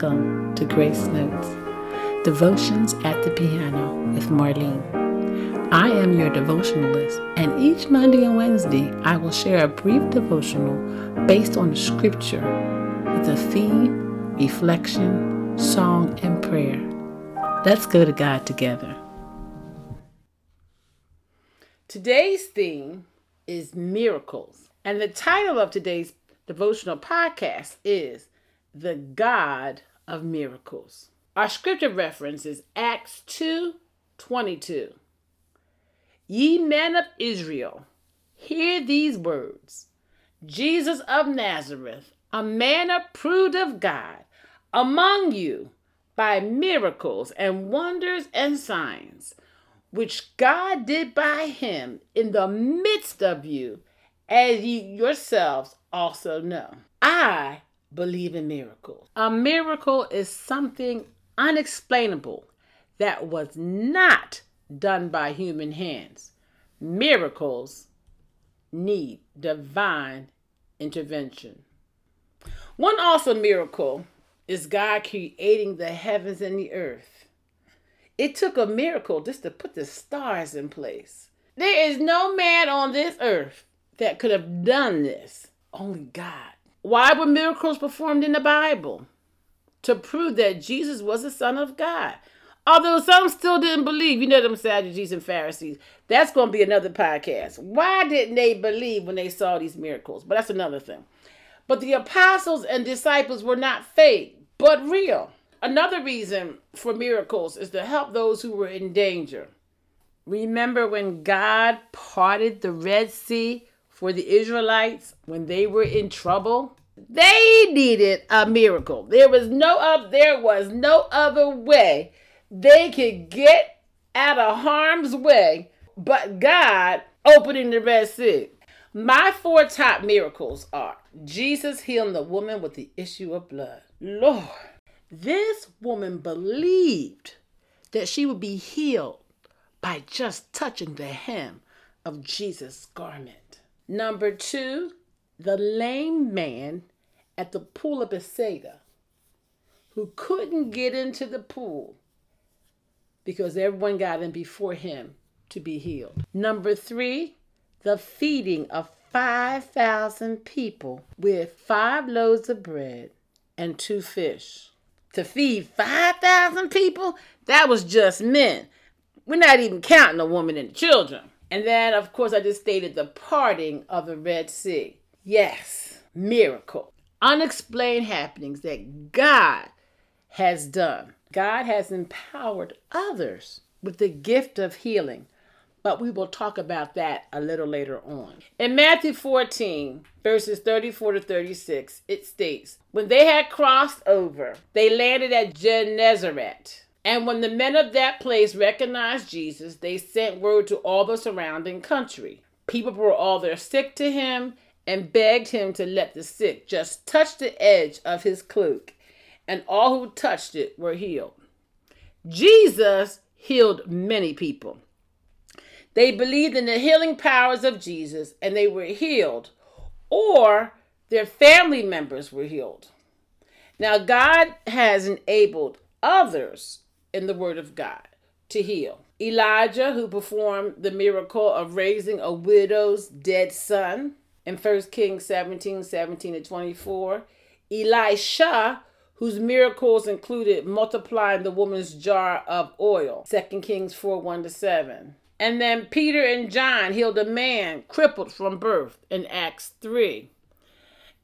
Welcome to Grace Notes, Devotions at the Piano with Marlene. I am your devotionalist, and each Monday and Wednesday I will share a brief devotional based on the scripture with a theme, reflection, song, and prayer. Let's go to God together. Today's theme is miracles, and the title of today's devotional podcast is the God of miracles. Our scripture reference is Acts 2 22. Ye men of Israel, hear these words Jesus of Nazareth, a man approved of God, among you by miracles and wonders and signs, which God did by him in the midst of you, as ye yourselves also know. I believe in miracles. A miracle is something unexplainable that was not done by human hands. Miracles need divine intervention. One awesome miracle is God creating the heavens and the earth. It took a miracle just to put the stars in place. There is no man on this earth that could have done this, only God. Why were miracles performed in the Bible? To prove that Jesus was the Son of God. Although some still didn't believe, you know them Sadducees and Pharisees. That's going to be another podcast. Why didn't they believe when they saw these miracles? But that's another thing. But the apostles and disciples were not fake, but real. Another reason for miracles is to help those who were in danger. Remember when God parted the Red Sea for the Israelites when they were in trouble. They needed a miracle. There was no up there was no other way they could get out of harm's way but God opening the Red Sea. My four top miracles are Jesus healing the woman with the issue of blood. Lord, this woman believed that she would be healed by just touching the hem of Jesus' garment. Number two, the lame man at the pool of Bethsaida who couldn't get into the pool because everyone got in before him to be healed. Number three, the feeding of 5,000 people with five loaves of bread and two fish. To feed 5,000 people, that was just men. We're not even counting the woman and the children. And then, of course, I just stated the parting of the Red Sea. Yes, miracle. Unexplained happenings that God has done. God has empowered others with the gift of healing. But we will talk about that a little later on. In Matthew 14, verses 34 to 36, it states When they had crossed over, they landed at Gennesaret and when the men of that place recognized Jesus, they sent word to all the surrounding country. People brought all their sick to him and begged him to let the sick just touch the edge of his cloak, and all who touched it were healed. Jesus healed many people. They believed in the healing powers of Jesus and they were healed, or their family members were healed. Now, God has enabled others in the Word of God to heal. Elijah, who performed the miracle of raising a widow's dead son in 1 Kings 17 17 to 24. Elisha, whose miracles included multiplying the woman's jar of oil, 2 Kings 4 1 to 7. And then Peter and John healed a man crippled from birth in Acts 3.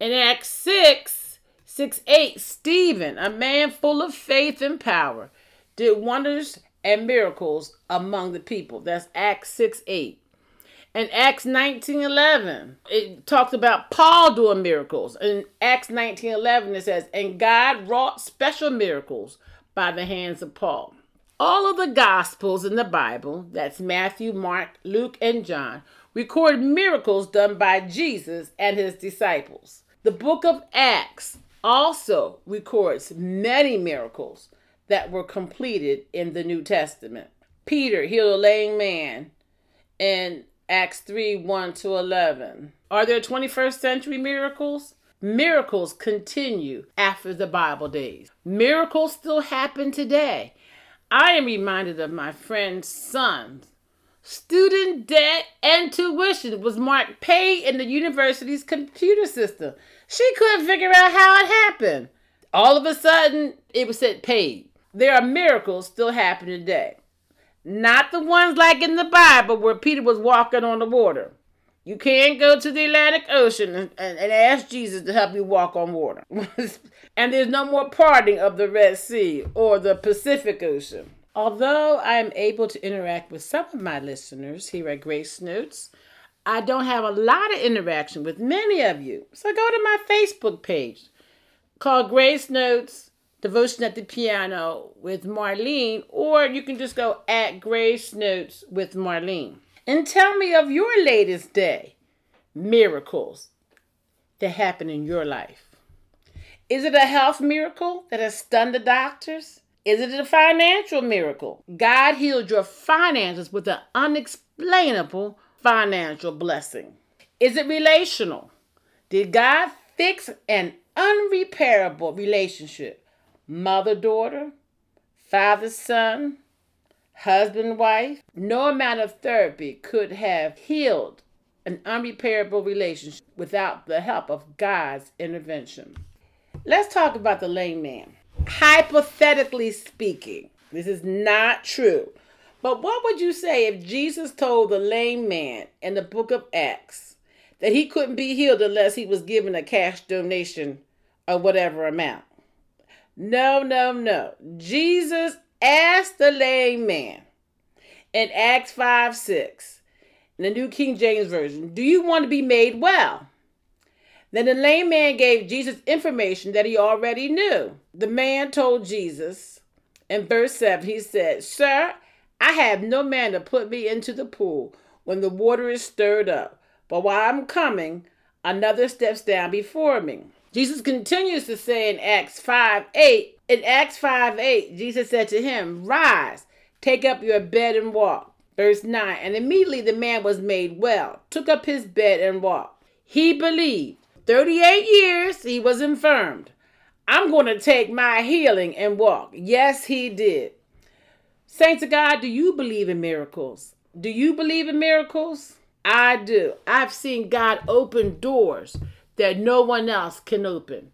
In Acts 6, 6 8, Stephen, a man full of faith and power, did wonders and miracles among the people. That's Acts 6 8. In Acts 19 11, it talks about Paul doing miracles. In Acts 19 11, it says, And God wrought special miracles by the hands of Paul. All of the Gospels in the Bible, that's Matthew, Mark, Luke, and John, record miracles done by Jesus and his disciples. The book of Acts also records many miracles that were completed in the New Testament. Peter healed a lame man in Acts 3 1 to 11. Are there 21st century miracles? miracles continue after the Bible days. Miracles still happen today. I am reminded of my friend's son's student debt and tuition was marked paid in the university's computer system. She couldn't figure out how it happened. All of a sudden, it was said paid. There are miracles still happening today. Not the ones like in the Bible where Peter was walking on the water. You can't go to the Atlantic Ocean and, and, ask Jesus to help you walk on water. and there's no more parting of the Red Sea or the Pacific Ocean. Although I am able to interact with some of my listeners here at Grace Notes, I don't have a lot of interaction with many of you. So go to my Facebook page called Grace Notes Devotion at the Piano with Marlene, or you can just go at Grace Notes with Marlene. And tell me of your latest day miracles that happen in your life. Is it a health miracle that has stunned the doctors? Is it a financial miracle? God healed your finances with an unexplainable financial blessing. Is it relational? Did God fix an unrepairable relationship? Mother daughter, father son, husband wife? No amount of therapy could have healed an unrepairable relationship without the help of God's intervention. Let's talk about the lame man hypothetically speaking, this is not true. But what would you say if Jesus told the lame man in the book of Acts that he couldn't be healed unless he was given a cash donation of whatever amount? No, no, no. Jesus asked the lame man in Acts 5 6, in the New King James Version, Do you want to be made well? Then the lame man gave Jesus information that he already knew. The man told Jesus in verse 7, he said, Sir, I have no man to put me into the pool when the water is stirred up. But while I'm coming, another steps down before me. Jesus continues to say in Acts 5 8, in Acts 5 8, Jesus said to him, Rise, take up your bed and walk. Verse 9, and immediately the man was made well, took up his bed and walked. He believed 38 years he was infirmed. I'm going to take my healing and walk. Yes, he did. Saints of God, do you believe in miracles? Do you believe in miracles? I do. I've seen God open doors that no one else can open.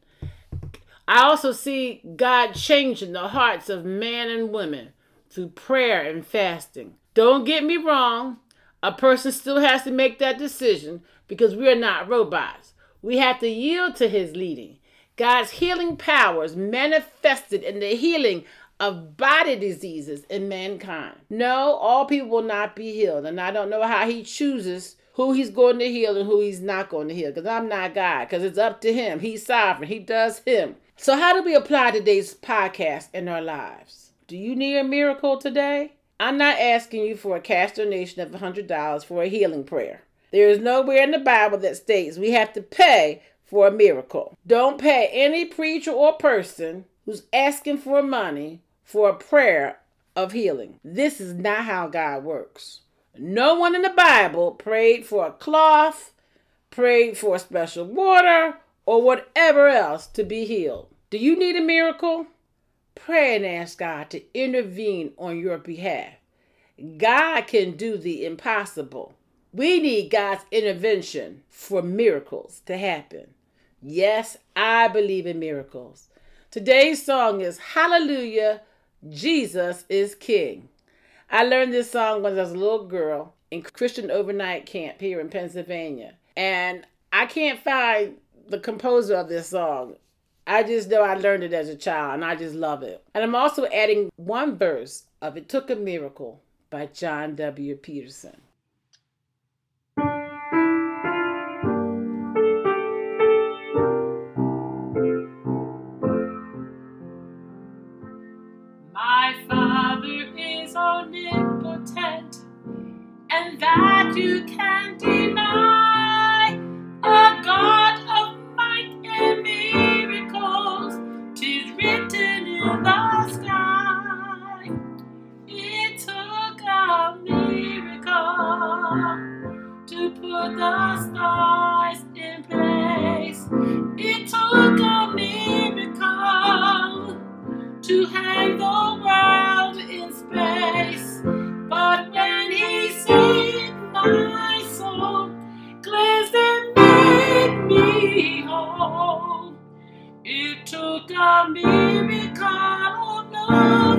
I also see God changing the hearts of men and women through prayer and fasting. Don't get me wrong, a person still has to make that decision because we are not robots. We have to yield to his leading. God's healing powers manifested in the healing of body diseases in mankind. No, all people will not be healed. And I don't know how he chooses who he's going to heal and who he's not going to heal because I'm not God, because it's up to him. He's sovereign, he does him. So, how do we apply today's podcast in our lives? Do you need a miracle today? I'm not asking you for a cash donation of $100 for a healing prayer. There is nowhere in the Bible that states we have to pay for a miracle. Don't pay any preacher or person who's asking for money for a prayer of healing. This is not how God works. No one in the Bible prayed for a cloth, prayed for special water, or whatever else to be healed. Do you need a miracle? Pray and ask God to intervene on your behalf. God can do the impossible. We need God's intervention for miracles to happen. Yes, I believe in miracles. Today's song is Hallelujah, Jesus is King. I learned this song when I was a little girl in Christian overnight camp here in Pennsylvania. And I can't find the composer of this song. I just know I learned it as a child and I just love it. And I'm also adding one verse of It Took a Miracle by John W. Peterson. That you a miracle love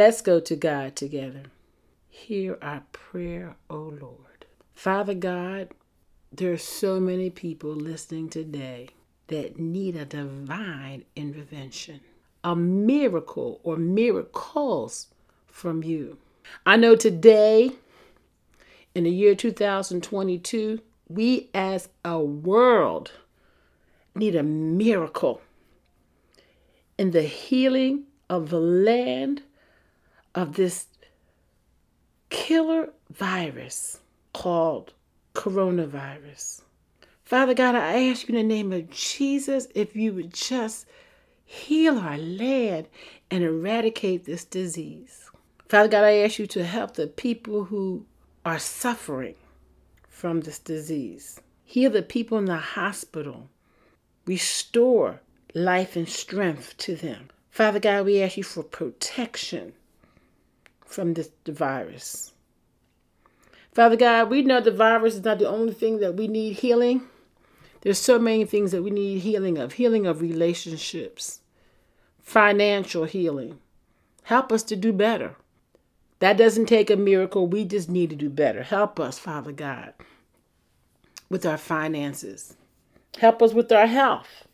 Let's go to God together. Hear our prayer, O Lord. Father God, there are so many people listening today that need a divine intervention, a miracle or miracles from you. I know today, in the year 2022, we as a world need a miracle in the healing of the land of this killer virus called coronavirus. Father God, I ask you in the name of Jesus if you would just heal our land and eradicate this disease. Father God, I ask you to help the people who are suffering from this disease. Heal the people in the hospital. Restore life and strength to them. Father God, we ask you for protection from this virus. Father God, we know the virus is not the only thing that we need healing. There's so many things that we need healing of healing of relationships, financial healing. Help us to do better. That doesn't take a miracle. We just need to do better. Help us, Father God, with our finances. Help us with our health.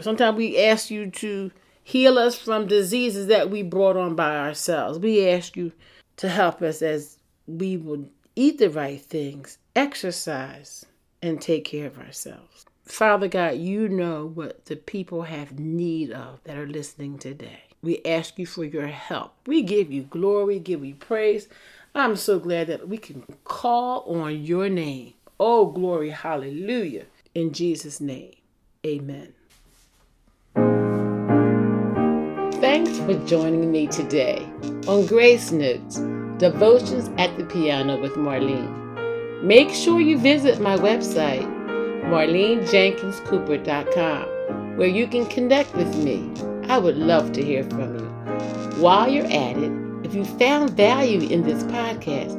Sometimes we ask you to heal us from diseases that we brought on by ourselves. We ask you to help us as we will eat the right things, exercise, and take care of ourselves. Father God, you know what the people have need of that are listening today. We ask you for your help. We give you glory, give you praise. I'm so glad that we can call on your name. Oh, glory, hallelujah. In Jesus' name, amen. Thanks for joining me today on Grace Notes Devotions at the Piano with Marlene. Make sure you visit my website, marlenejenkinscooper.com, where you can connect with me. I would love to hear from you. While you're at it, if you found value in this podcast,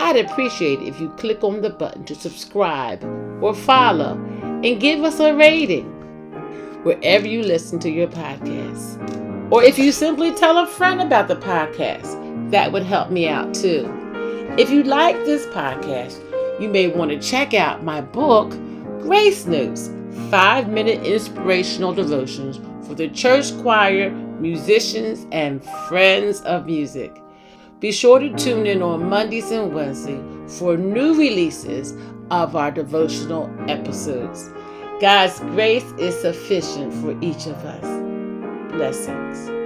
I'd appreciate if you click on the button to subscribe or follow and give us a rating wherever you listen to your podcasts. Or if you simply tell a friend about the podcast, that would help me out too. If you like this podcast, you may want to check out my book, Grace Notes Five Minute Inspirational Devotions for the Church Choir, Musicians, and Friends of Music. Be sure to tune in on Mondays and Wednesdays for new releases of our devotional episodes. God's grace is sufficient for each of us. Blessings.